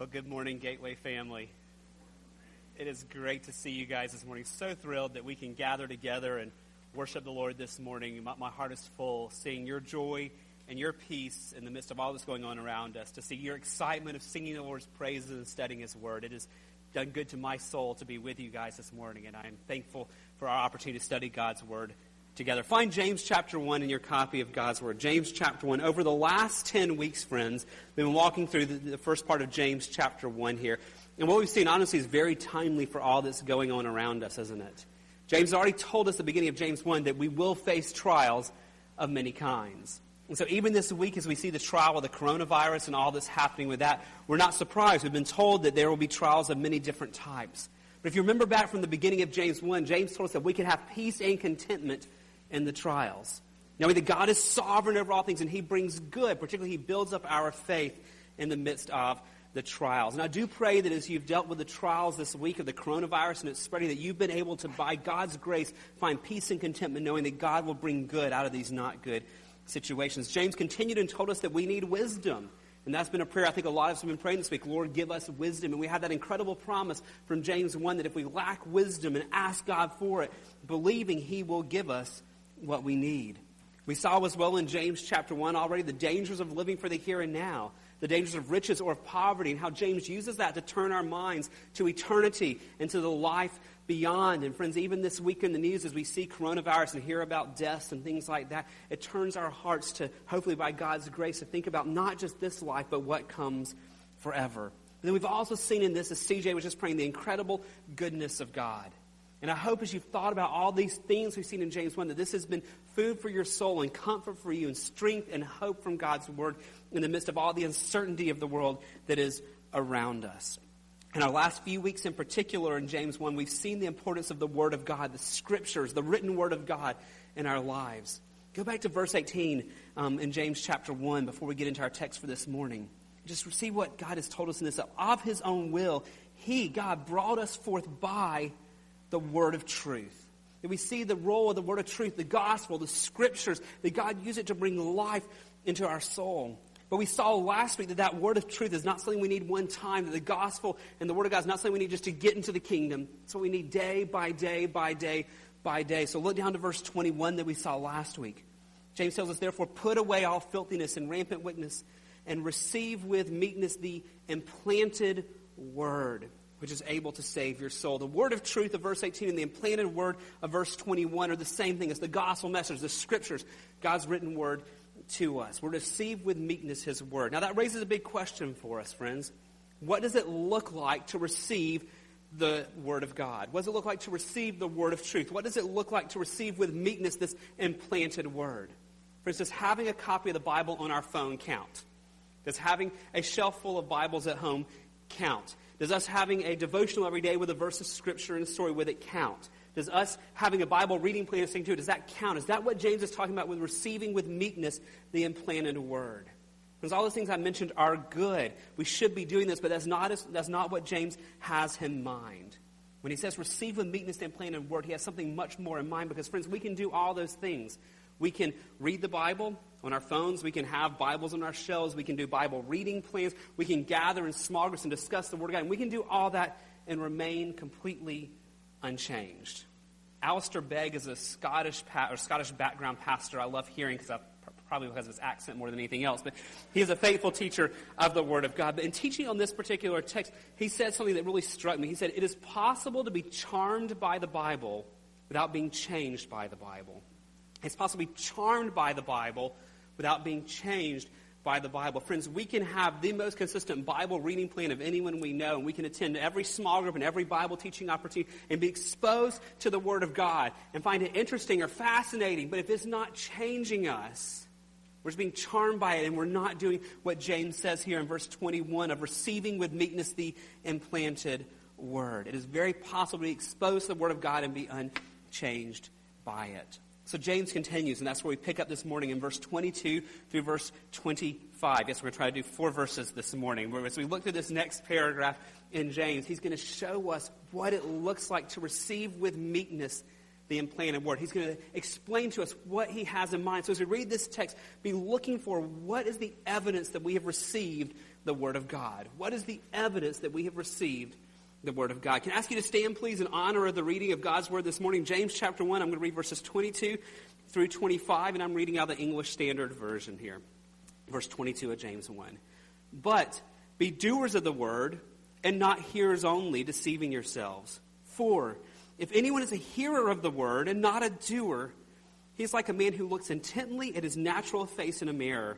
Well, good morning, Gateway family. It is great to see you guys this morning. So thrilled that we can gather together and worship the Lord this morning. My, my heart is full seeing your joy and your peace in the midst of all that's going on around us, to see your excitement of singing the Lord's praises and studying His Word. It has done good to my soul to be with you guys this morning, and I am thankful for our opportunity to study God's Word together. Find James chapter 1 in your copy of God's Word. James chapter 1. Over the last 10 weeks, friends, we've been walking through the, the first part of James chapter 1 here. And what we've seen, honestly, is very timely for all that's going on around us, isn't it? James already told us at the beginning of James 1 that we will face trials of many kinds. And so, even this week, as we see the trial of the coronavirus and all that's happening with that, we're not surprised. We've been told that there will be trials of many different types. But if you remember back from the beginning of James 1, James told us that we can have peace and contentment in the trials. Knowing that God is sovereign over all things and He brings good, particularly He builds up our faith in the midst of the trials. And I do pray that as you've dealt with the trials this week of the coronavirus and its spreading, that you've been able to, by God's grace, find peace and contentment, knowing that God will bring good out of these not good situations. James continued and told us that we need wisdom. And that's been a prayer I think a lot of us have been praying this week. Lord, give us wisdom. And we have that incredible promise from James 1 that if we lack wisdom and ask God for it, believing He will give us what we need. We saw as well in James chapter 1 already the dangers of living for the here and now, the dangers of riches or of poverty, and how James uses that to turn our minds to eternity and to the life beyond. And friends, even this week in the news, as we see coronavirus and hear about deaths and things like that, it turns our hearts to, hopefully by God's grace, to think about not just this life, but what comes forever. And then we've also seen in this, as CJ was just praying, the incredible goodness of God. And I hope as you've thought about all these things we've seen in James 1, that this has been food for your soul and comfort for you and strength and hope from God's Word in the midst of all the uncertainty of the world that is around us. In our last few weeks in particular in James 1, we've seen the importance of the Word of God, the Scriptures, the written Word of God in our lives. Go back to verse 18 um, in James chapter 1 before we get into our text for this morning. Just see what God has told us in this. Of His own will, He, God, brought us forth by the word of truth. That we see the role of the word of truth, the gospel, the scriptures, that God used it to bring life into our soul. But we saw last week that that word of truth is not something we need one time, that the gospel and the word of God is not something we need just to get into the kingdom. It's what we need day by day by day by day. So look down to verse 21 that we saw last week. James tells us, therefore, put away all filthiness and rampant wickedness and receive with meekness the implanted word which is able to save your soul. The word of truth of verse 18 and the implanted word of verse 21 are the same thing. It's the gospel message, the scriptures, God's written word to us. We're to receive with meekness his word. Now that raises a big question for us, friends. What does it look like to receive the word of God? What does it look like to receive the word of truth? What does it look like to receive with meekness this implanted word? For instance, having a copy of the Bible on our phone count? Does having a shelf full of Bibles at home count? Does us having a devotional every day with a verse of scripture and a story with it count? Does us having a Bible reading plan and to it, does that count? Is that what James is talking about with receiving with meekness the implanted word? Because all those things I mentioned are good. We should be doing this, but that's not, that's not what James has in mind. When he says receive with meekness and plain implanted word, he has something much more in mind because, friends, we can do all those things. We can read the Bible on our phones. We can have Bibles on our shelves. We can do Bible reading plans. We can gather in small groups and discuss the Word of God. And we can do all that and remain completely unchanged. Alistair Begg is a Scottish pa- or Scottish background pastor. I love hearing because I probably because of his accent more than anything else. But he is a faithful teacher of the Word of God. But in teaching on this particular text, he said something that really struck me. He said, "It is possible to be charmed by the Bible without being changed by the Bible." It's possible to be charmed by the Bible without being changed by the Bible. Friends, we can have the most consistent Bible reading plan of anyone we know, and we can attend every small group and every Bible teaching opportunity and be exposed to the Word of God and find it interesting or fascinating. But if it's not changing us, we're just being charmed by it, and we're not doing what James says here in verse 21 of receiving with meekness the implanted Word. It is very possible to to the Word of God and be unchanged by it. So James continues, and that's where we pick up this morning in verse 22 through verse 25. Yes, we're going to try to do four verses this morning. As we look through this next paragraph in James, he's going to show us what it looks like to receive with meekness the implanted word. He's going to explain to us what he has in mind. So as we read this text, be looking for what is the evidence that we have received the word of God? What is the evidence that we have received the word of God? Can I ask you to stand, please, in honor of the reading of God's word this morning? James chapter 1, I'm going to read verses 22 through 25, and I'm reading out the English Standard Version here. Verse 22 of James 1. But be doers of the word, and not hearers only, deceiving yourselves. For if anyone is a hearer of the word and not a doer, he is like a man who looks intently at his natural face in a mirror.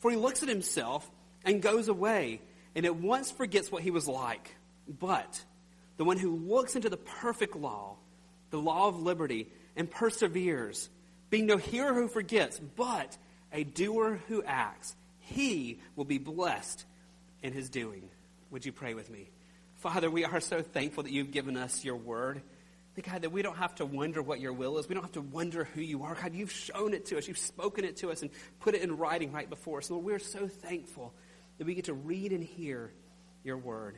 For he looks at himself and goes away, and at once forgets what he was like. But the one who looks into the perfect law, the law of liberty, and perseveres, being no hearer who forgets, but a doer who acts, he will be blessed in his doing. Would you pray with me? Father, we are so thankful that you've given us your word. God, that we don't have to wonder what your will is. We don't have to wonder who you are. God, you've shown it to us. You've spoken it to us and put it in writing right before us. Lord, we're so thankful that we get to read and hear your word.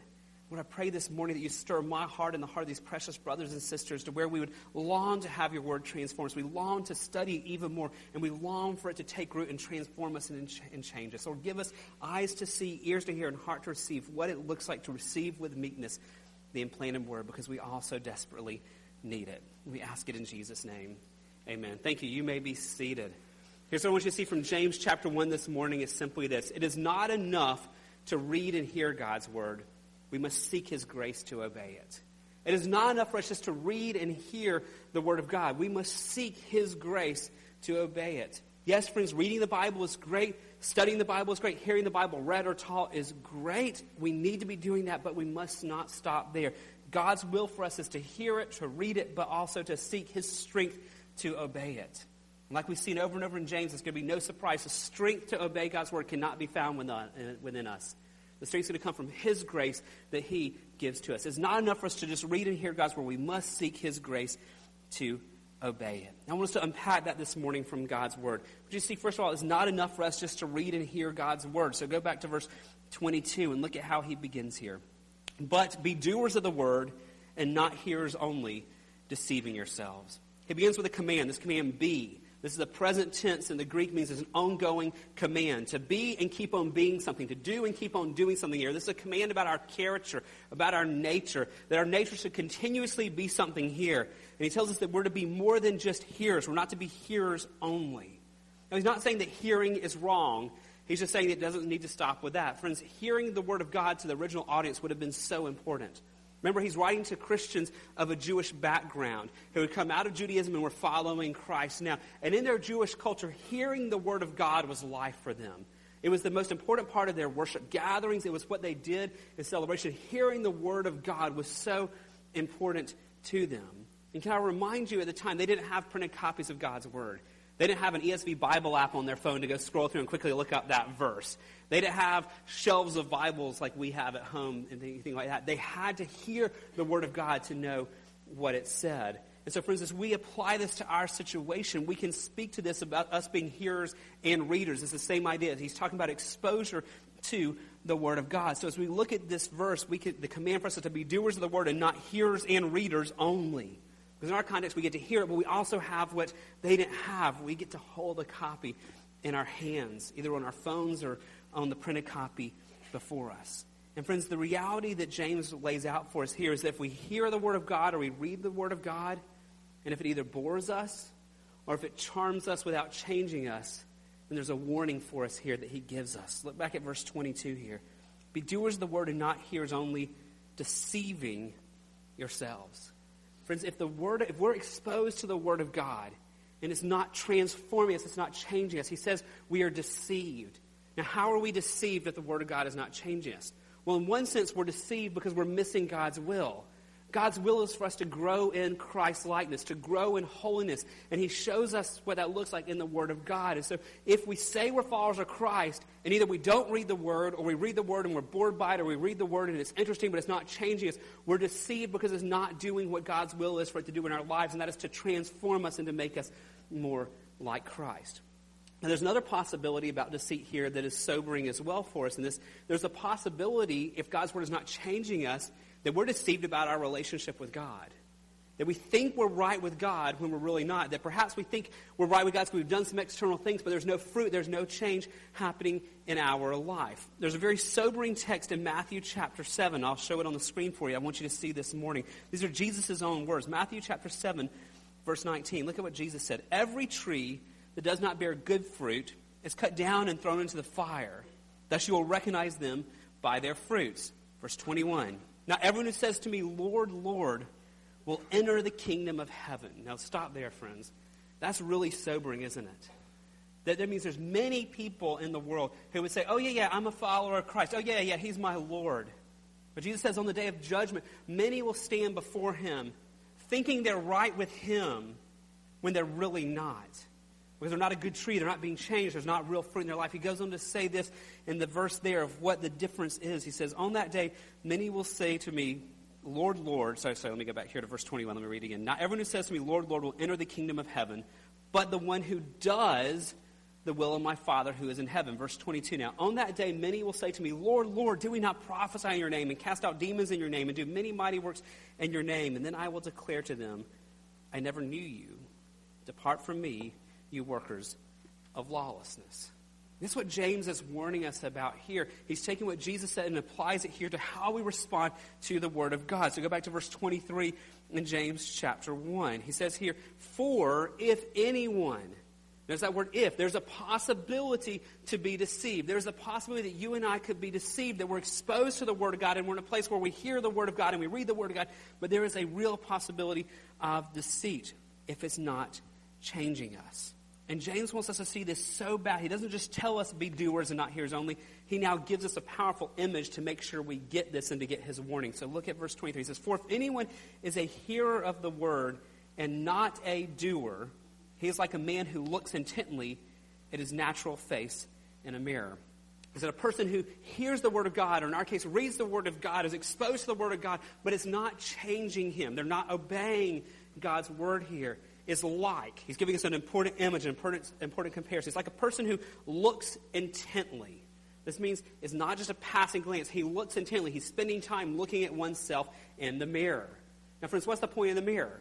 Lord, I pray this morning that you stir my heart and the heart of these precious brothers and sisters to where we would long to have your word transform us. We long to study even more, and we long for it to take root and transform us and, and change us. Lord, give us eyes to see, ears to hear, and heart to receive what it looks like to receive with meekness the implanted word because we all so desperately need it. We ask it in Jesus' name. Amen. Thank you. You may be seated. Here's what I want you to see from James chapter 1 this morning is simply this. It is not enough to read and hear God's word. We must seek his grace to obey it. It is not enough for us just to read and hear the word of God. We must seek his grace to obey it. Yes, friends, reading the Bible is great. Studying the Bible is great. Hearing the Bible read or taught is great. We need to be doing that, but we must not stop there. God's will for us is to hear it, to read it, but also to seek His strength to obey it. And like we've seen over and over in James, it's going to be no surprise. The strength to obey God's word cannot be found uh, within us. The strength is going to come from His grace that He gives to us. It's not enough for us to just read and hear God's word. We must seek His grace to obey it. I want us to unpack that this morning from God's word. But you see, first of all, it's not enough for us just to read and hear God's word. So go back to verse 22 and look at how He begins here. But be doers of the word and not hearers only, deceiving yourselves. He begins with a command. This command, be. This is a present tense, and the Greek means it's an ongoing command. To be and keep on being something, to do and keep on doing something here. This is a command about our character, about our nature, that our nature should continuously be something here. And he tells us that we're to be more than just hearers. We're not to be hearers only. Now, he's not saying that hearing is wrong. He's just saying it doesn't need to stop with that. Friends, hearing the word of God to the original audience would have been so important. Remember, he's writing to Christians of a Jewish background who had come out of Judaism and were following Christ now. And in their Jewish culture, hearing the word of God was life for them. It was the most important part of their worship gatherings. It was what they did in celebration. Hearing the word of God was so important to them. And can I remind you at the time, they didn't have printed copies of God's word. They didn't have an ESV Bible app on their phone to go scroll through and quickly look up that verse. They didn't have shelves of Bibles like we have at home and anything like that. They had to hear the Word of God to know what it said. And so, friends, as we apply this to our situation, we can speak to this about us being hearers and readers. It's the same idea. He's talking about exposure to the Word of God. So, as we look at this verse, we could, the command for us is to be doers of the Word and not hearers and readers only. Because in our context, we get to hear it, but we also have what they didn't have. We get to hold a copy in our hands, either on our phones or on the printed copy before us. And friends, the reality that James lays out for us here is that if we hear the Word of God or we read the Word of God, and if it either bores us or if it charms us without changing us, then there's a warning for us here that he gives us. Look back at verse 22 here. Be doers of the Word and not hearers only, deceiving yourselves. Friends, if the word, if we're exposed to the Word of God and it's not transforming us, it's not changing us, he says we are deceived. Now, how are we deceived if the Word of God is not changing us? Well, in one sense, we're deceived because we're missing God's will. God's will is for us to grow in Christ's likeness, to grow in holiness. And He shows us what that looks like in the Word of God. And so if we say we're followers of Christ, and either we don't read the Word, or we read the Word and we're bored by it, or we read the Word and it's interesting, but it's not changing us, we're deceived because it's not doing what God's will is for it to do in our lives, and that is to transform us and to make us more like Christ. And there's another possibility about deceit here that is sobering as well for us. And this, there's a possibility, if God's Word is not changing us, that we're deceived about our relationship with God. That we think we're right with God when we're really not. That perhaps we think we're right with God because we've done some external things, but there's no fruit, there's no change happening in our life. There's a very sobering text in Matthew chapter 7. I'll show it on the screen for you. I want you to see this morning. These are Jesus' own words. Matthew chapter 7, verse 19. Look at what Jesus said. Every tree that does not bear good fruit is cut down and thrown into the fire. Thus you will recognize them by their fruits. Verse 21. Now everyone who says to me, Lord, Lord, will enter the kingdom of heaven. Now, stop there, friends. That's really sobering, isn't it? That, that means there's many people in the world who would say, oh, yeah, yeah, I'm a follower of Christ. Oh, yeah, yeah, he's my Lord. But Jesus says on the day of judgment, many will stand before him thinking they're right with him when they're really not. Because they're not a good tree, they're not being changed, there's not real fruit in their life. He goes on to say this in the verse there of what the difference is. He says, On that day, many will say to me, Lord, Lord, sorry, sorry, let me go back here to verse 21. Let me read again. Not everyone who says to me, Lord, Lord, will enter the kingdom of heaven, but the one who does the will of my Father who is in heaven. Verse 22 now. On that day, many will say to me, Lord, Lord, do we not prophesy in your name and cast out demons in your name and do many mighty works in your name? And then I will declare to them, I never knew you. Depart from me, you workers of lawlessness. This is what James is warning us about here. He's taking what Jesus said and applies it here to how we respond to the Word of God. So go back to verse 23 in James chapter 1. He says here, For if anyone, there's that word if, there's a possibility to be deceived. There's a possibility that you and I could be deceived, that we're exposed to the Word of God and we're in a place where we hear the Word of God and we read the Word of God, but there is a real possibility of deceit if it's not changing us. And James wants us to see this so bad. He doesn't just tell us be doers and not hearers only. He now gives us a powerful image to make sure we get this and to get his warning. So look at verse 23. He says, For if anyone is a hearer of the word and not a doer, he is like a man who looks intently at his natural face in a mirror. Is that a person who hears the Word of God, or in our case, reads the Word of God, is exposed to the Word of God, but it's not changing him. They're not obeying God's Word here is like. He's giving us an important image, an important, important comparison. It's like a person who looks intently. This means it's not just a passing glance. He looks intently. He's spending time looking at oneself in the mirror. Now, friends, what's the point of the mirror?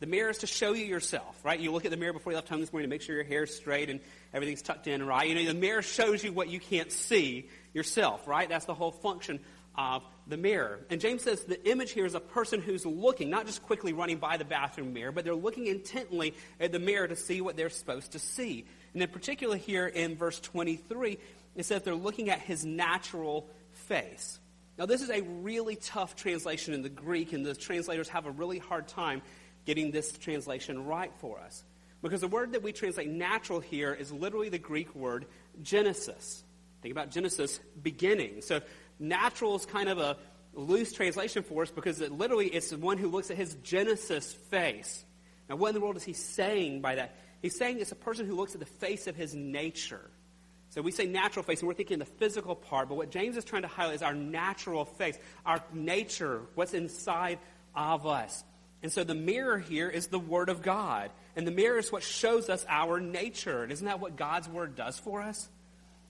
The mirror is to show you yourself, right? You look at the mirror before you left home this morning to make sure your hair's straight and everything's tucked in, right? You know, the mirror shows you what you can't see yourself, right? That's the whole function of the mirror. And James says the image here is a person who's looking, not just quickly running by the bathroom mirror, but they're looking intently at the mirror to see what they're supposed to see. And in particular, here in verse 23, it says they're looking at his natural face. Now, this is a really tough translation in the Greek, and the translators have a really hard time getting this translation right for us. Because the word that we translate natural here is literally the Greek word Genesis. Think about Genesis, beginning. So natural is kind of a loose translation for us because it literally it's the one who looks at his Genesis face. Now, what in the world is he saying by that? He's saying it's a person who looks at the face of his nature. So we say natural face, and we're thinking the physical part, but what James is trying to highlight is our natural face, our nature, what's inside of us. And so the mirror here is the Word of God. And the mirror is what shows us our nature. And isn't that what God's Word does for us?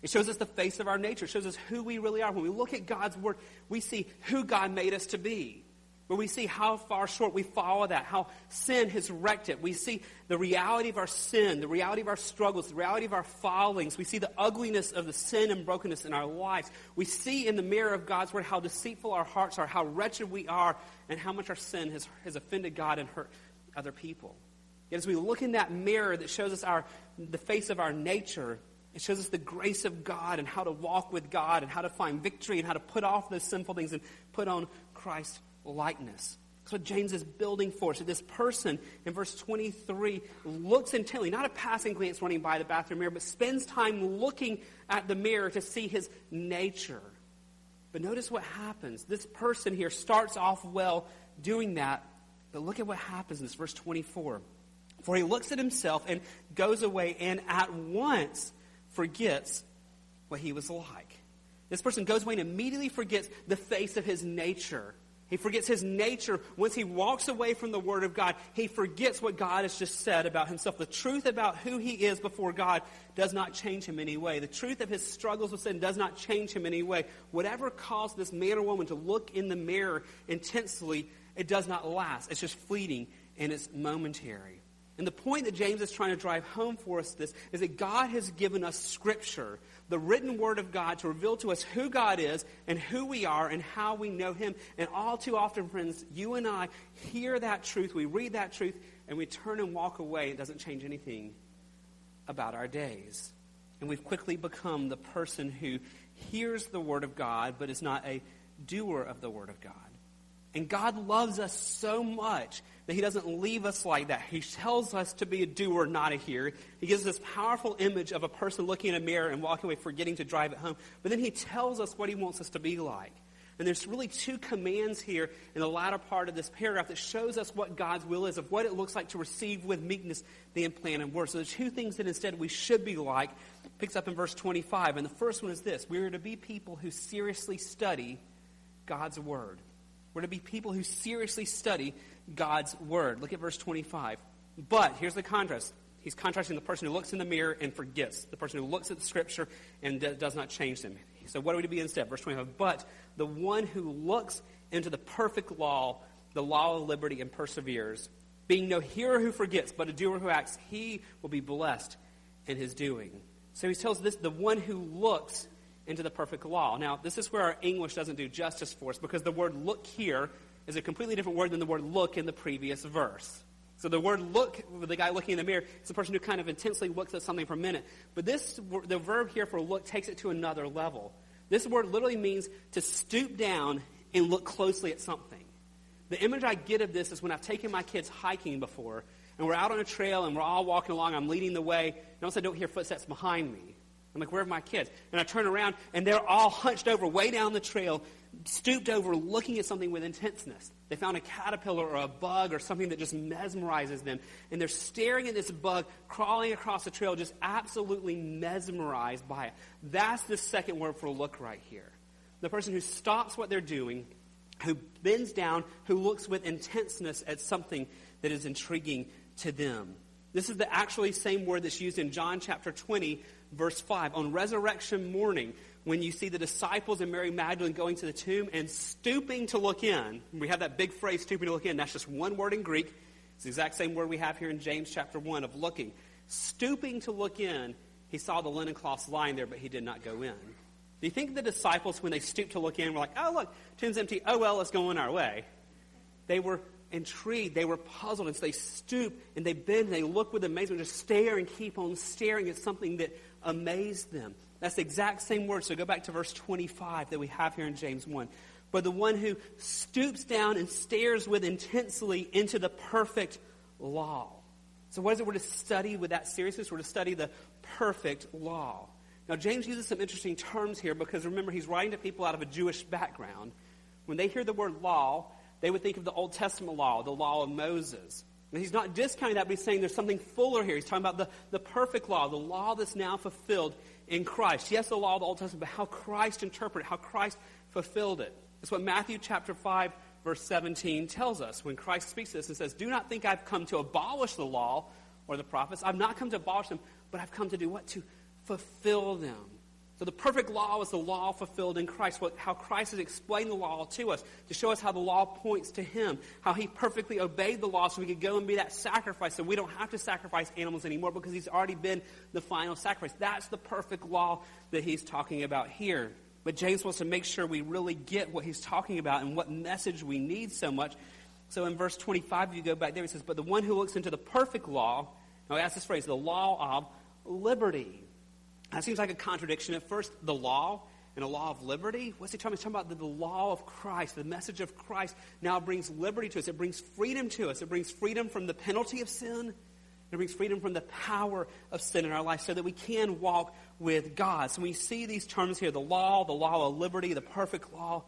It shows us the face of our nature. It shows us who we really are. When we look at God's Word, we see who God made us to be. But we see how far short we follow that, how sin has wrecked it. We see the reality of our sin, the reality of our struggles, the reality of our fallings. We see the ugliness of the sin and brokenness in our lives. We see in the mirror of God's Word how deceitful our hearts are, how wretched we are, and how much our sin has, has offended God and hurt other people. Yet as we look in that mirror that shows us our, the face of our nature, it shows us the grace of God and how to walk with God and how to find victory and how to put off those sinful things and put on Christ's likeness. What James is building for. So this person in verse 23 looks intently, not a passing glance running by the bathroom mirror, but spends time looking at the mirror to see his nature. But notice what happens. This person here starts off well doing that, but look at what happens in this verse 24. For he looks at himself and goes away and at once forgets what he was like. This person goes away and immediately forgets the face of his nature. He forgets his nature. Once he walks away from the Word of God, he forgets what God has just said about himself. The truth about who he is before God does not change him any way. The truth of his struggles with sin does not change him any way. Whatever caused this man or woman to look in the mirror intensely it does not last. It's just fleeting and it's momentary. And the point that James is trying to drive home for us this is that God has given us scripture, the written word of God, to reveal to us who God is and who we are and how we know him. And all too often, friends, you and I hear that truth, we read that truth, and we turn and walk away. It doesn't change anything about our days. And we've quickly become the person who hears the word of God but is not a doer of the word of God. And God loves us so much that He doesn't leave us like that. He tells us to be a doer, not a hearer. He gives us this powerful image of a person looking in a mirror and walking away, forgetting to drive it home. But then He tells us what He wants us to be like. And there's really two commands here in the latter part of this paragraph that shows us what God's will is, of what it looks like to receive with meekness the implanted word. So the two things that instead we should be like picks up in verse 25. And the first one is this we are to be people who seriously study God's word. We're to be people who seriously study God's word. Look at verse 25. But here's the contrast. He's contrasting the person who looks in the mirror and forgets, the person who looks at the scripture and does not change them. So what are we to be instead? Verse 25. But the one who looks into the perfect law, the law of liberty, and perseveres, being no hearer who forgets, but a doer who acts, he will be blessed in his doing. So he tells this the one who looks into the perfect law. Now, this is where our English doesn't do justice for us because the word look here is a completely different word than the word look in the previous verse. So the word look, the guy looking in the mirror, is the person who kind of intensely looks at something for a minute. But this, the verb here for look takes it to another level. This word literally means to stoop down and look closely at something. The image I get of this is when I've taken my kids hiking before, and we're out on a trail and we're all walking along, I'm leading the way, and all of a sudden I don't hear footsteps behind me. I'm like, where are my kids? And I turn around, and they're all hunched over way down the trail, stooped over, looking at something with intenseness. They found a caterpillar or a bug or something that just mesmerizes them. And they're staring at this bug crawling across the trail, just absolutely mesmerized by it. That's the second word for look right here. The person who stops what they're doing, who bends down, who looks with intenseness at something that is intriguing to them. This is the actually same word that's used in John chapter 20 verse 5. On resurrection morning, when you see the disciples and Mary Magdalene going to the tomb and stooping to look in, we have that big phrase, stooping to look in. That's just one word in Greek. It's the exact same word we have here in James chapter 1 of looking. Stooping to look in, he saw the linen cloths lying there, but he did not go in. Do you think the disciples, when they stooped to look in, were like, oh, look, tomb's empty. Oh, well, let's go on our way? They were intrigued. They were puzzled. And so they stoop and they bend and they look with amazement, just stare and keep on staring at something that amazed them. That's the exact same word. So go back to verse 25 that we have here in James 1. But the one who stoops down and stares with intensely into the perfect law. So what is it we're to study with that seriousness? We're to study the perfect law. Now, James uses some interesting terms here because remember, he's writing to people out of a Jewish background. When they hear the word law, they would think of the Old Testament law, the law of Moses. And he's not discounting that, but he's saying there's something fuller here. He's talking about the, the perfect law, the law that's now fulfilled in Christ. Yes, the law of the Old Testament, but how Christ interpreted, how Christ fulfilled it. That's what Matthew chapter 5, verse 17 tells us when Christ speaks to us and says, Do not think I've come to abolish the law or the prophets. I've not come to abolish them, but I've come to do what? To fulfill them. So the perfect law is the law fulfilled in Christ, what, how Christ has explained the law to us, to show us how the law points to him, how he perfectly obeyed the law so we could go and be that sacrifice, so we don't have to sacrifice animals anymore because he's already been the final sacrifice. That's the perfect law that he's talking about here. But James wants to make sure we really get what he's talking about and what message we need so much. So in verse 25, if you go back there, he says, But the one who looks into the perfect law, now I ask this phrase, the law of liberty. That seems like a contradiction. At first, the law and a law of liberty. What's he talking about? He's talking about the, the law of Christ. The message of Christ now brings liberty to us. It brings freedom to us. It brings freedom from the penalty of sin. It brings freedom from the power of sin in our life so that we can walk with God. So we see these terms here the law, the law of liberty, the perfect law.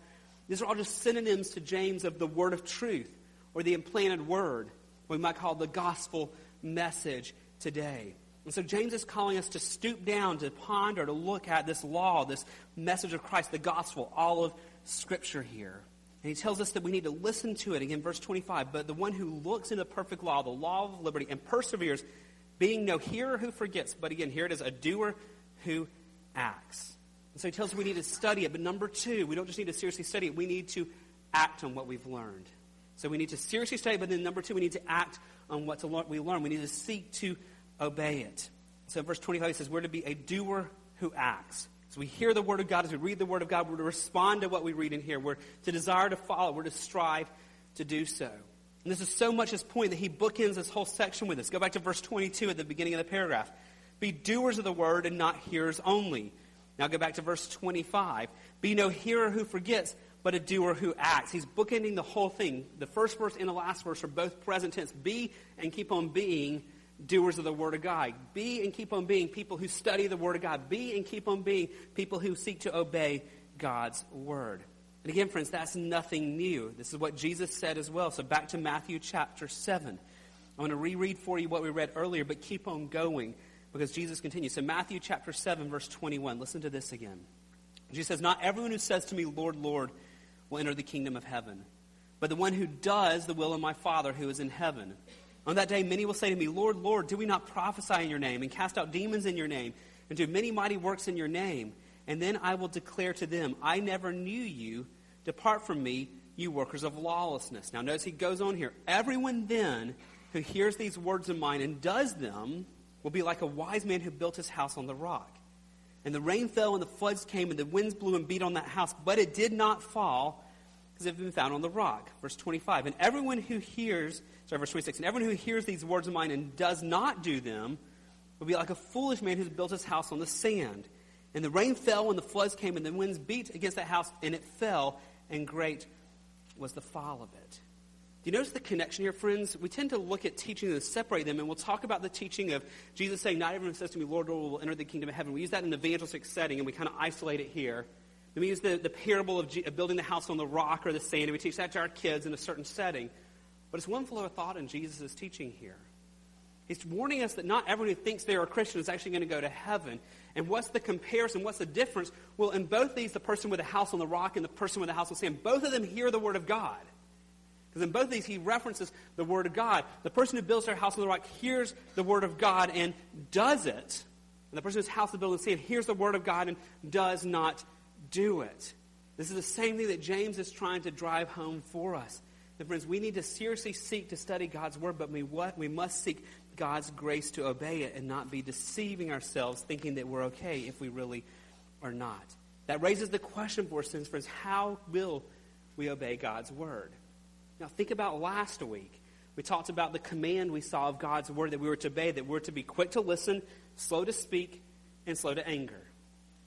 These are all just synonyms to James of the word of truth or the implanted word, we might call the gospel message today. And so James is calling us to stoop down, to ponder, to look at this law, this message of Christ, the gospel, all of Scripture here. And he tells us that we need to listen to it. Again, verse 25. But the one who looks into the perfect law, the law of liberty, and perseveres, being no hearer who forgets, but again, here it is, a doer who acts. And so he tells us we need to study it. But number two, we don't just need to seriously study it, we need to act on what we've learned. So we need to seriously study, but then number two, we need to act on what we learn. We need to seek to obey it. So verse 25 says, We're to be a doer who acts. As we hear the Word of God, as we read the Word of God, we're to respond to what we read in here. We're to desire to follow. We're to strive to do so. And this is so much his point that he bookends this whole section with us. Go back to verse 22 at the beginning of the paragraph. Be doers of the Word and not hearers only. Now go back to verse 25. Be no hearer who forgets, but a doer who acts. He's bookending the whole thing. The first verse and the last verse are both present tense. Be and keep on being doers of the Word of God. Be and keep on being people who study the Word of God. Be and keep on being people who seek to obey God's Word. And again, friends, that's nothing new. This is what Jesus said as well. So back to Matthew chapter 7. I want to reread for you what we read earlier, but keep on going because Jesus continues. So Matthew chapter 7, verse 21. Listen to this again. Jesus says, Not everyone who says to me, Lord, Lord, will enter the kingdom of heaven, but the one who does the will of my Father who is in heaven. On that day, many will say to me, Lord, Lord, do we not prophesy in your name and cast out demons in your name and do many mighty works in your name? And then I will declare to them, I never knew you. Depart from me, you workers of lawlessness. Now, notice he goes on here. Everyone then who hears these words of mine and does them will be like a wise man who built his house on the rock. And the rain fell, and the floods came, and the winds blew and beat on that house, but it did not fall had been found on the rock. Verse 25. And everyone who hears Sorry, verse 26. And everyone who hears these words of mine and does not do them will be like a foolish man who's built his house on the sand. And the rain fell when the floods came, and the winds beat against that house, and it fell, and great was the fall of it. Do you notice the connection here, friends? We tend to look at teaching and separate them, and we'll talk about the teaching of Jesus saying, Not everyone says to me, Lord, Lord, will enter the kingdom of heaven. We use that in an evangelistic setting, and we kind of isolate it here. Then we use the, the parable of, G- of building the house on the rock or the sand, and we teach that to our kids in a certain setting. But it's one flow of thought in Jesus' teaching here. He's warning us that not everyone who thinks they're a Christian is actually going to go to heaven. And what's the comparison? What's the difference? Well, in both these, the person with the house on the rock and the person with the house on sand, both of them hear the word of God. Because in both of these, he references the word of God. The person who builds their house on the rock hears the word of God and does it. And the person whose house is built on the sand hears the word of God and does not do it. This is the same thing that James is trying to drive home for us. Friends, we need to seriously seek to study God's Word, but we, what, we must seek God's grace to obey it and not be deceiving ourselves thinking that we're okay if we really are not. That raises the question for us, friends, how will we obey God's Word? Now, think about last week. We talked about the command we saw of God's Word that we were to obey, that we're to be quick to listen, slow to speak, and slow to anger.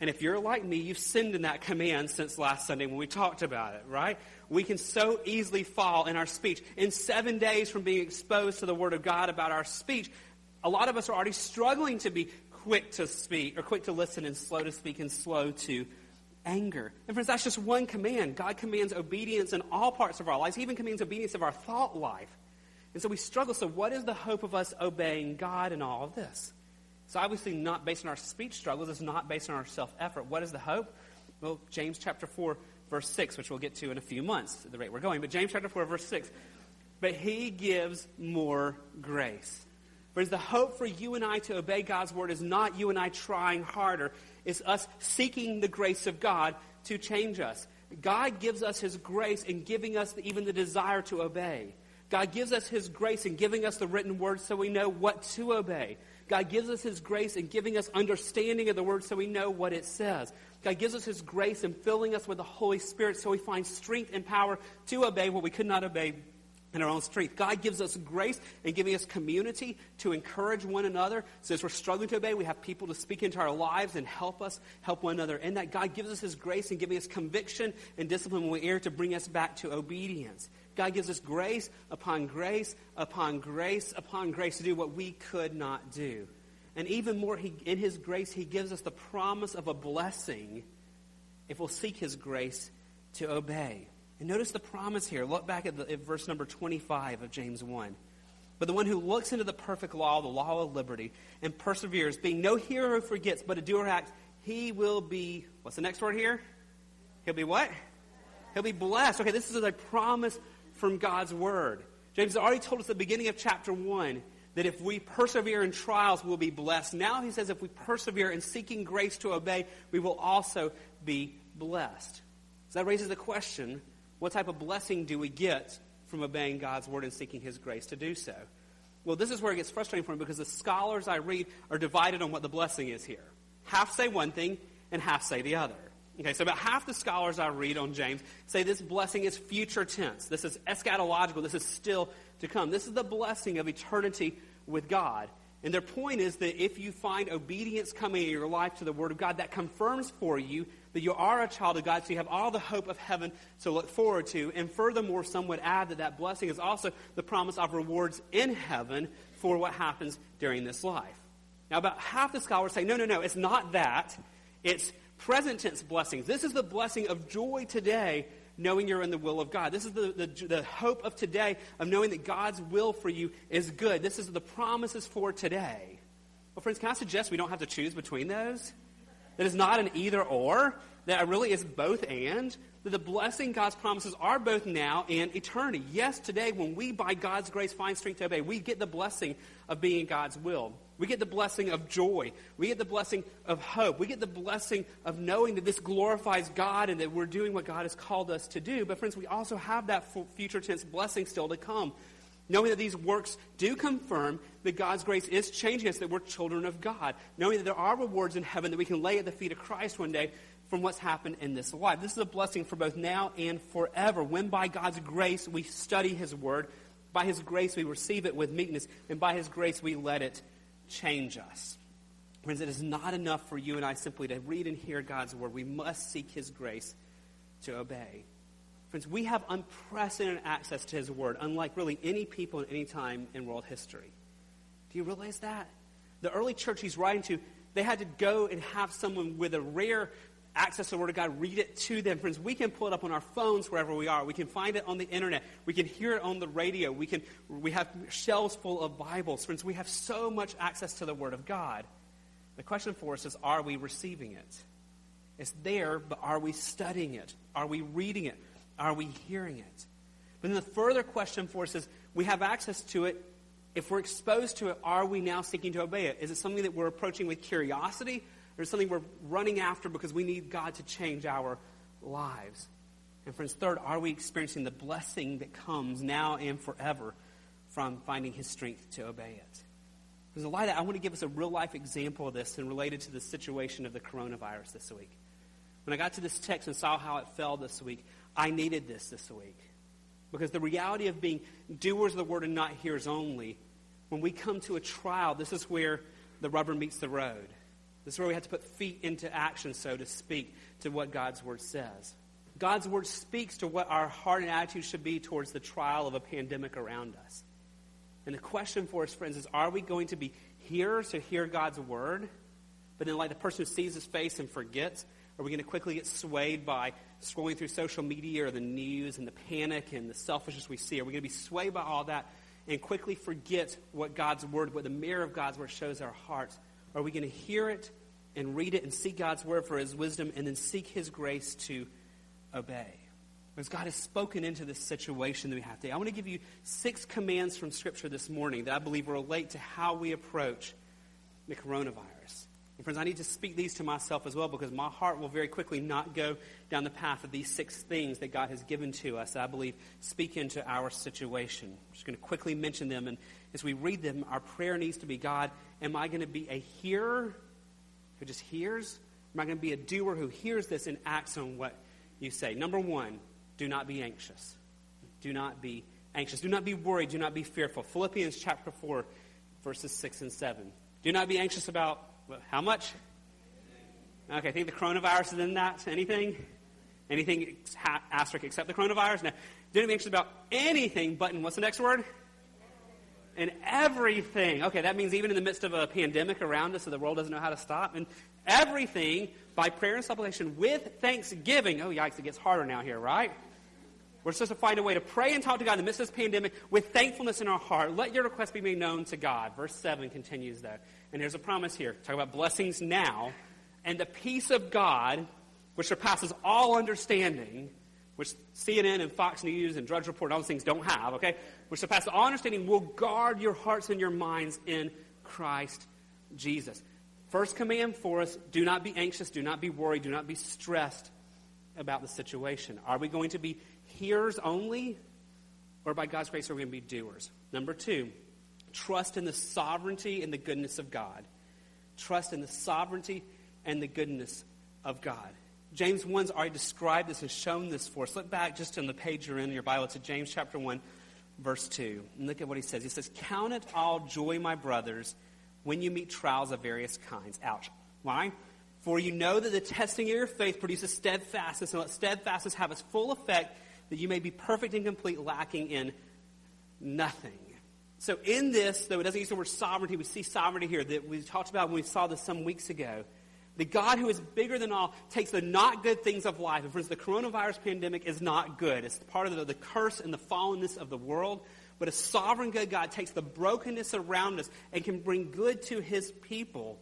And if you're like me, you've sinned in that command since last Sunday when we talked about it, right? We can so easily fall in our speech. In seven days from being exposed to the Word of God about our speech, a lot of us are already struggling to be quick to speak, or quick to listen, and slow to speak, and slow to anger. And friends, that's just one command. God commands obedience in all parts of our lives. He even commands obedience of our thought life. And so we struggle. So, what is the hope of us obeying God in all of this? It's obviously not based on our speech struggles. It's not based on our self effort. What is the hope? Well, James chapter 4, verse 6, which we'll get to in a few months at the rate we're going. But James chapter 4, verse 6. But he gives more grace. Friends, the hope for you and I to obey God's word is not you and I trying harder. It's us seeking the grace of God to change us. God gives us his grace in giving us even the desire to obey. God gives us his grace in giving us the written word so we know what to obey. God gives us His grace in giving us understanding of the Word so we know what it says. God gives us His grace in filling us with the Holy Spirit so we find strength and power to obey what we could not obey in our own strength. God gives us grace in giving us community to encourage one another. So as we're struggling to obey, we have people to speak into our lives and help us help one another. And that God gives us His grace in giving us conviction and discipline when we err to bring us back to obedience. God gives us grace upon grace upon grace upon grace to do what we could not do. And even more, he, in His grace, He gives us the promise of a blessing if we'll seek His grace to obey. And notice the promise here. Look back at, the, at verse number 25 of James 1. But the one who looks into the perfect law, the law of liberty, and perseveres, being no hearer who forgets, but a doer acts, he will be, what's the next word here? He'll be what? He'll be blessed. Okay, this is a promise from God's word. James already told us at the beginning of chapter 1 that if we persevere in trials, we'll be blessed. Now he says if we persevere in seeking grace to obey, we will also be blessed. So that raises the question what type of blessing do we get from obeying God's word and seeking his grace to do so. Well, this is where it gets frustrating for me because the scholars I read are divided on what the blessing is here. Half say one thing and half say the other. Okay, so about half the scholars I read on James say this blessing is future tense. This is eschatological. This is still to come. This is the blessing of eternity with God. And their point is that if you find obedience coming in your life to the Word of God, that confirms for you that you are a child of God, so you have all the hope of heaven to look forward to. And furthermore, some would add that that blessing is also the promise of rewards in heaven for what happens during this life. Now, about half the scholars say, no, no, no, it's not that. It's present tense blessings. This is the blessing of joy today knowing you're in the will of God. This is the, the, the, hope of today of knowing that God's will for you is good. This is the promises for today. Well, friends, can I suggest we don't have to choose between those? That is not an either or, that it really is both and. That the blessing God's promises are both now and eternity. Yes, today, when we, by God's grace, find strength to obey, we get the blessing of being God's will. We get the blessing of joy. We get the blessing of hope. We get the blessing of knowing that this glorifies God and that we're doing what God has called us to do. But, friends, we also have that future tense blessing still to come. Knowing that these works do confirm that God's grace is changing us, that we're children of God. Knowing that there are rewards in heaven that we can lay at the feet of Christ one day from what's happened in this life. This is a blessing for both now and forever. When by God's grace we study His Word, by His grace we receive it with meekness, and by His grace we let it change us. Friends, it is not enough for you and I simply to read and hear God's word. We must seek His grace to obey. Friends, we have unprecedented access to His word, unlike really any people at any time in world history. Do you realize that? The early church he's writing to, they had to go and have someone with a rare access the Word of God, read it to them. Friends, we can pull it up on our phones wherever we are. We can find it on the internet. We can hear it on the radio. We, can, we have shelves full of Bibles. Friends, we have so much access to the Word of God. The question for us is are we receiving it? It's there, but are we studying it? Are we reading it? Are we hearing it? But then the further question for us is we have access to it. If we're exposed to it, are we now seeking to obey it? Is it something that we're approaching with curiosity? There's something we're running after because we need God to change our lives. And friends, third, are we experiencing the blessing that comes now and forever from finding his strength to obey it? There's a light that I want to give us a real life example of this and related to the situation of the coronavirus this week. When I got to this text and saw how it fell this week, I needed this this week. Because the reality of being doers of the word and not hearers only, when we come to a trial, this is where the rubber meets the road. This is where we have to put feet into action, so to speak, to what God's Word says. God's Word speaks to what our heart and attitude should be towards the trial of a pandemic around us. And the question for us, friends, is are we going to be hearers to hear God's Word, but then, like the person who sees his face and forgets, are we going to quickly get swayed by scrolling through social media or the news and the panic and the selfishness we see? Are we going to be swayed by all that and quickly forget what God's Word, what the mirror of God's Word shows our hearts? Are we going to hear it and read it and seek God's word for his wisdom and then seek his grace to obey? Because God has spoken into this situation that we have today. I want to give you six commands from Scripture this morning that I believe relate to how we approach the coronavirus. And friends, I need to speak these to myself as well because my heart will very quickly not go down the path of these six things that God has given to us I believe speak into our situation. I'm just going to quickly mention them. And as we read them, our prayer needs to be God, am I going to be a hearer who just hears? Am I going to be a doer who hears this and acts on what you say? Number one, do not be anxious. Do not be anxious. Do not be worried. Do not be fearful. Philippians chapter 4, verses 6 and 7. Do not be anxious about how much? Okay, I think the coronavirus is in that. Anything? Anything asterisk except the coronavirus? No. Not be anxious about anything, but in what's the next word? And everything. Okay, that means even in the midst of a pandemic around us so the world doesn't know how to stop. And everything by prayer and supplication with thanksgiving. Oh, yikes, it gets harder now here, right? We're supposed to find a way to pray and talk to God in the midst of this pandemic with thankfulness in our heart. Let your request be made known to God. Verse 7 continues that. And here's a promise here. Talk about blessings now. And the peace of God, which surpasses all understanding, which CNN and Fox News and Drudge Report, all those things don't have, okay? Which surpasses all understanding, will guard your hearts and your minds in Christ Jesus. First command for us do not be anxious, do not be worried, do not be stressed about the situation. Are we going to be hearers only? or by God's grace are we going to be doers? Number two, trust in the sovereignty and the goodness of God. Trust in the sovereignty and the goodness of God. James 1's already described this and shown this for us. Look back just on the page you're in, in your Bible to James chapter 1, verse 2. And look at what he says. He says, Count it all joy, my brothers, when you meet trials of various kinds. Ouch. Why? For you know that the testing of your faith produces steadfastness, and let steadfastness have its full effect, that you may be perfect and complete, lacking in nothing. So, in this, though it doesn't use the word sovereignty, we see sovereignty here that we talked about when we saw this some weeks ago. The God who is bigger than all takes the not good things of life. And friends, the coronavirus pandemic is not good. It's part of the, the curse and the fallenness of the world. But a sovereign good God takes the brokenness around us and can bring good to his people.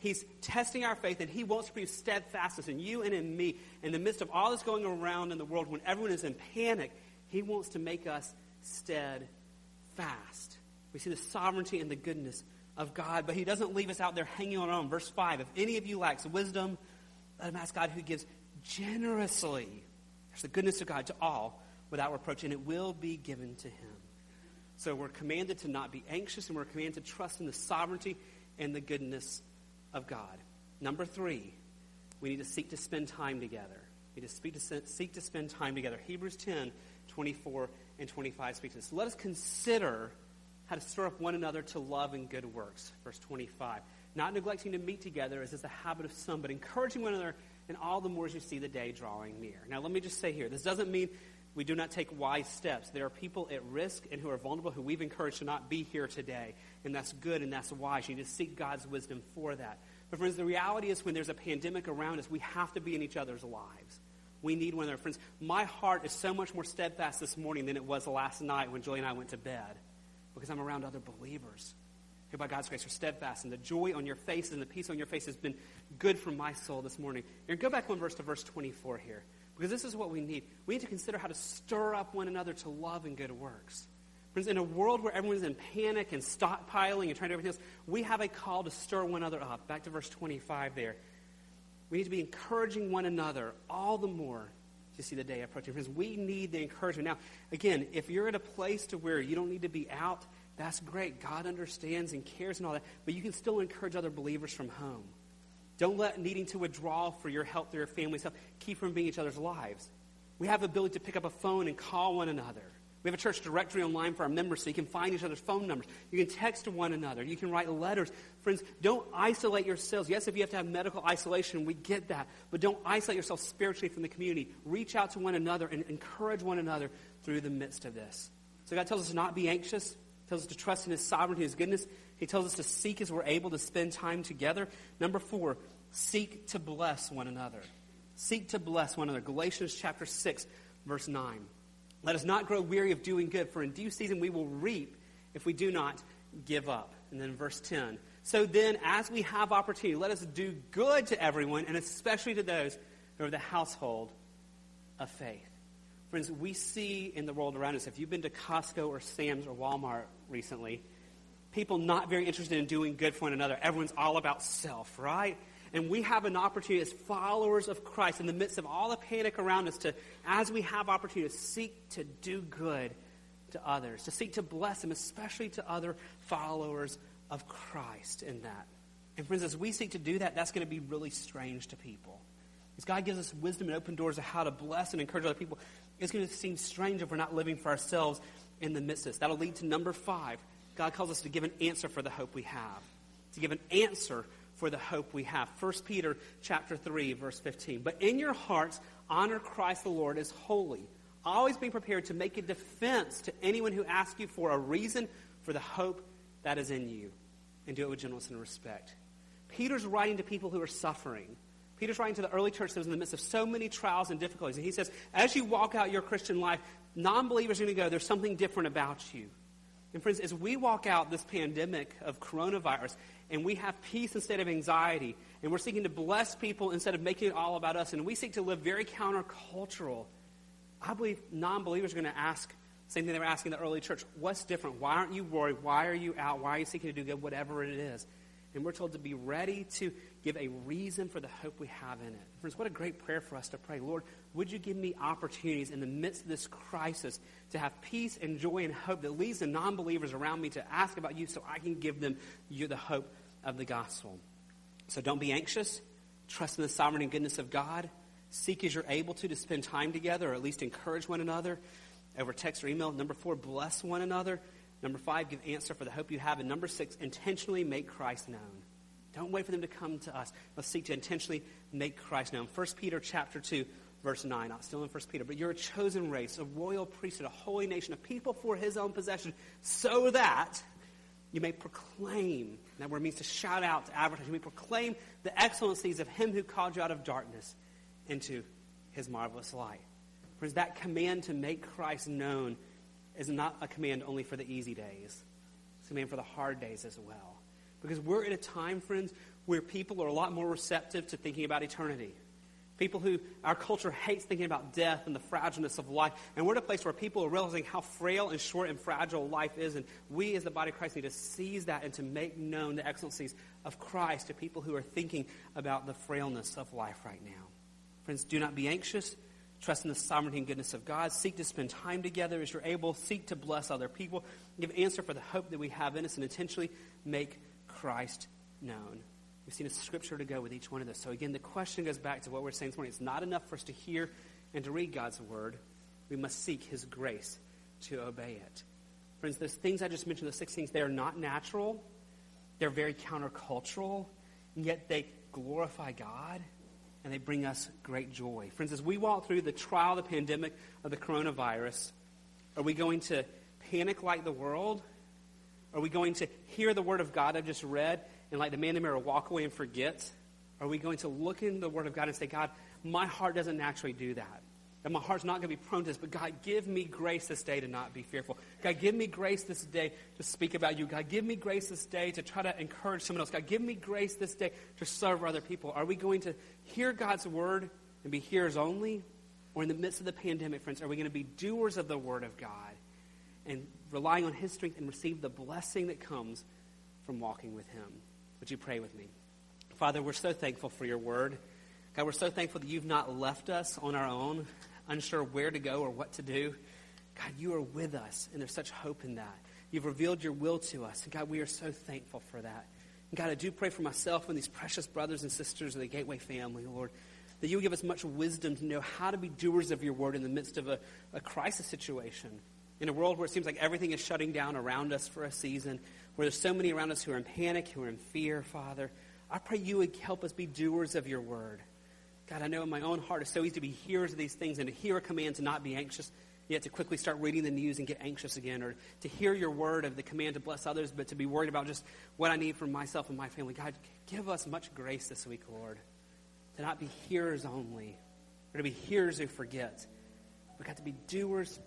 He's testing our faith, and he wants to produce steadfastness in you and in me. In the midst of all that's going around in the world, when everyone is in panic, he wants to make us steadfast. We see the sovereignty and the goodness of God, but he doesn't leave us out there hanging on our own. Verse 5 If any of you lacks wisdom, let him ask God who gives generously. There's the goodness of God to all without reproach, and it will be given to him. So we're commanded to not be anxious, and we're commanded to trust in the sovereignty and the goodness of God. Number three, we need to seek to spend time together. We need to, speak to seek to spend time together. Hebrews 10, 24 and 25 speak to this. Let us consider how to stir up one another to love and good works. Verse 25. Not neglecting to meet together as is the habit of some, but encouraging one another, and all the more as you see the day drawing near. Now, let me just say here this doesn't mean we do not take wise steps. There are people at risk and who are vulnerable who we've encouraged to not be here today. And that's good and that's wise. You need to seek God's wisdom for that. But, friends, the reality is when there's a pandemic around us, we have to be in each other's lives. We need one another. Friends, my heart is so much more steadfast this morning than it was last night when Julie and I went to bed because I'm around other believers who, by God's grace, are steadfast. And the joy on your face and the peace on your face has been good for my soul this morning. Here, go back one verse to verse 24 here, because this is what we need. We need to consider how to stir up one another to love and good works. Friends, in a world where everyone's in panic and stockpiling and trying to do everything else, we have a call to stir one another up. Back to verse 25 there. We need to be encouraging one another all the more to see the day approaching. Friends, we need the encouragement. Now, again, if you're at a place to where you don't need to be out, that's great. God understands and cares and all that. But you can still encourage other believers from home. Don't let needing to withdraw for your health or your family's help keep from being each other's lives. We have the ability to pick up a phone and call one another. We have a church directory online for our members so you can find each other's phone numbers. You can text to one another. You can write letters. Friends, don't isolate yourselves. Yes, if you have to have medical isolation, we get that. But don't isolate yourself spiritually from the community. Reach out to one another and encourage one another through the midst of this. So God tells us to not be anxious. Tells us to trust in His sovereignty, His goodness. He tells us to seek as we're able to spend time together. Number four, seek to bless one another. Seek to bless one another. Galatians chapter 6, verse 9. Let us not grow weary of doing good, for in due season we will reap if we do not give up. And then verse 10. So then, as we have opportunity, let us do good to everyone, and especially to those who are the household of faith. Friends, we see in the world around us, if you've been to Costco or Sam's or Walmart recently, people not very interested in doing good for one another. Everyone's all about self, right? And we have an opportunity as followers of Christ in the midst of all the panic around us to, as we have opportunity, to seek to do good to others, to seek to bless them, especially to other followers of Christ in that. And friends, as we seek to do that, that's going to be really strange to people. As God gives us wisdom and open doors of how to bless and encourage other people, it's going to seem strange if we're not living for ourselves in the midst of this. That'll lead to number five. God calls us to give an answer for the hope we have. To give an answer for the hope we have. 1 Peter chapter 3 verse 15. But in your hearts honor Christ the Lord as holy, always being prepared to make a defense to anyone who asks you for a reason for the hope that is in you, and do it with gentleness and respect. Peter's writing to people who are suffering. Peter's writing to the early church that was in the midst of so many trials and difficulties. And he says, as you walk out your Christian life, non believers are going to go, there's something different about you. And friends, as we walk out this pandemic of coronavirus and we have peace instead of anxiety, and we're seeking to bless people instead of making it all about us, and we seek to live very countercultural, I believe non believers are going to ask, same thing they were asking the early church, what's different? Why aren't you worried? Why are you out? Why are you seeking to do good? Whatever it is. And we're told to be ready to give a reason for the hope we have in it. Friends, what a great prayer for us to pray. Lord, would you give me opportunities in the midst of this crisis to have peace and joy and hope that leads the non believers around me to ask about you so I can give them you the hope of the gospel. So don't be anxious. Trust in the sovereignty and goodness of God. Seek as you're able to to spend time together or at least encourage one another over text or email. Number four, bless one another. Number five, give answer for the hope you have. And number six, intentionally make Christ known. Don't wait for them to come to us. Let's seek to intentionally make Christ known. 1 Peter chapter 2, verse 9. Not still in 1 Peter, but you're a chosen race, a royal priesthood, a holy nation, a people for his own possession, so that you may proclaim. That word means to shout out, to advertise. You may proclaim the excellencies of him who called you out of darkness into his marvelous light. Friends, that command to make Christ known is not a command only for the easy days. It's a command for the hard days as well. Because we're in a time, friends, where people are a lot more receptive to thinking about eternity. People who, our culture hates thinking about death and the fragileness of life. And we're at a place where people are realizing how frail and short and fragile life is. And we, as the body of Christ, need to seize that and to make known the excellencies of Christ to people who are thinking about the frailness of life right now. Friends, do not be anxious. Trust in the sovereignty and goodness of God. Seek to spend time together as you're able. Seek to bless other people. Give answer for the hope that we have in us and intentionally make Christ known. We've seen a scripture to go with each one of those. So again, the question goes back to what we're saying this morning. It's not enough for us to hear and to read God's word. We must seek his grace to obey it. Friends, those things I just mentioned, those six things, they are not natural. They're very countercultural, and yet they glorify God and they bring us great joy. Friends, as we walk through the trial, the pandemic of the coronavirus, are we going to panic like the world? Are we going to hear the word of God I've just read and like the man in the mirror walk away and forget? Are we going to look in the word of God and say, God, my heart doesn't naturally do that? And my heart's not going to be prone to this, but God, give me grace this day to not be fearful. God, give me grace this day to speak about you. God, give me grace this day to try to encourage someone else. God, give me grace this day to serve other people. Are we going to hear God's word and be hearers only? Or in the midst of the pandemic, friends, are we going to be doers of the word of God and relying on his strength and receive the blessing that comes from walking with him? Would you pray with me? Father, we're so thankful for your word. God, we're so thankful that you've not left us on our own unsure where to go or what to do. God, you are with us, and there's such hope in that. You've revealed your will to us. And God, we are so thankful for that. And God, I do pray for myself and these precious brothers and sisters of the Gateway family, Lord, that you give us much wisdom to know how to be doers of your word in the midst of a, a crisis situation. In a world where it seems like everything is shutting down around us for a season, where there's so many around us who are in panic, who are in fear, Father, I pray you would help us be doers of your word. God, I know in my own heart it's so easy to be hearers of these things and to hear a command to not be anxious, yet to quickly start reading the news and get anxious again, or to hear your word of the command to bless others, but to be worried about just what I need for myself and my family. God, give us much grace this week, Lord, to not be hearers only, or to be hearers who forget, We've got to be doers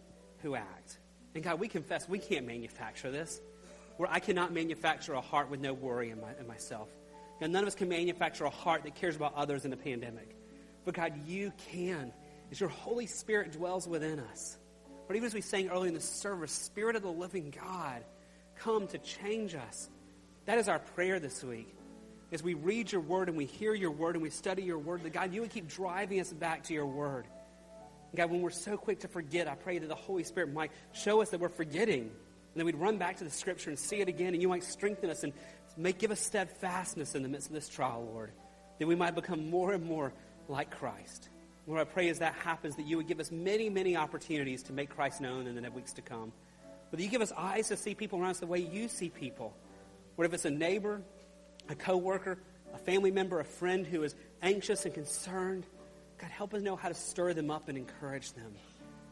who act. And God, we confess we can't manufacture this. Where I cannot manufacture a heart with no worry in, my, in myself. And none of us can manufacture a heart that cares about others in a pandemic. But God, you can, as your Holy Spirit dwells within us. But even as we sang earlier in the service, Spirit of the living God, come to change us. That is our prayer this week. As we read your word and we hear your word and we study your word, that God, you would keep driving us back to your word. God, when we're so quick to forget, I pray that the Holy Spirit might show us that we're forgetting. And then we'd run back to the scripture and see it again, and you might strengthen us and make, give us steadfastness in the midst of this trial, Lord. That we might become more and more like Christ. Lord, I pray as that happens that you would give us many, many opportunities to make Christ known in the weeks to come. But that you give us eyes to see people around us the way you see people. What if it's a neighbor, a coworker, a family member, a friend who is anxious and concerned? God, help us know how to stir them up and encourage them.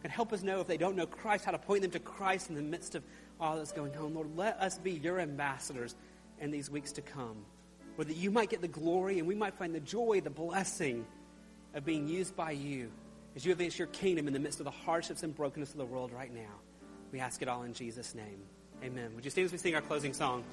God, help us know if they don't know Christ, how to point them to Christ in the midst of all that's going on. Lord, let us be your ambassadors in these weeks to come. Where that you might get the glory and we might find the joy, the blessing of being used by you as you advance your kingdom in the midst of the hardships and brokenness of the world right now. We ask it all in Jesus' name. Amen. Would you stand as we sing our closing song?